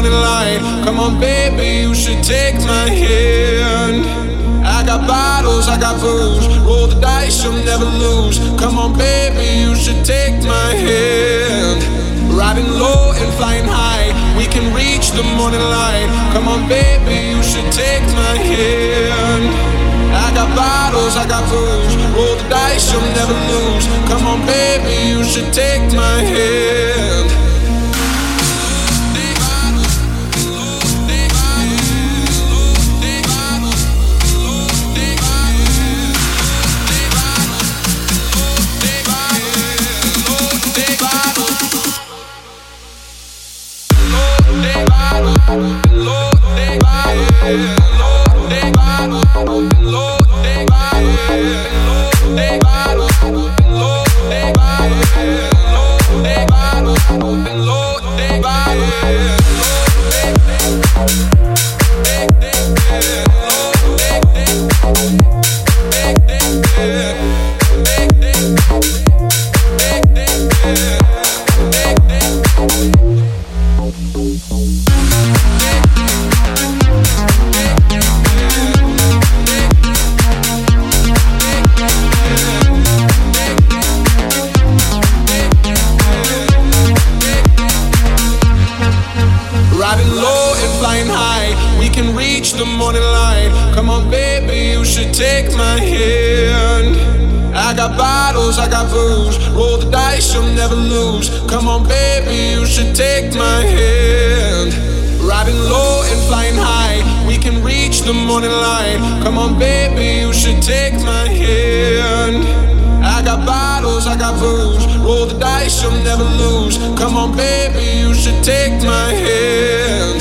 morning light. Come on, baby, you should take my hand. I got bottles, I got booze. Roll the dice, you'll never lose. Come on, baby, you should take my hand. Riding low and flying high, we can reach the morning light. Come on, baby, you should take my hand. I got bottles, I got booze. Roll the dice, you'll never lose. Come on, baby, you should take my hand. Riding the morning light. Come on, baby, you should take my hand. I got bottles, I got booze. Roll the dice, you'll never lose. Come on, baby, you should take my hand. Riding low and flying high, we can reach the morning light. Come on, baby, you should take my hand. I got bottles, I got booze. Roll the dice, you'll never lose. Come on, baby, you should take my hand.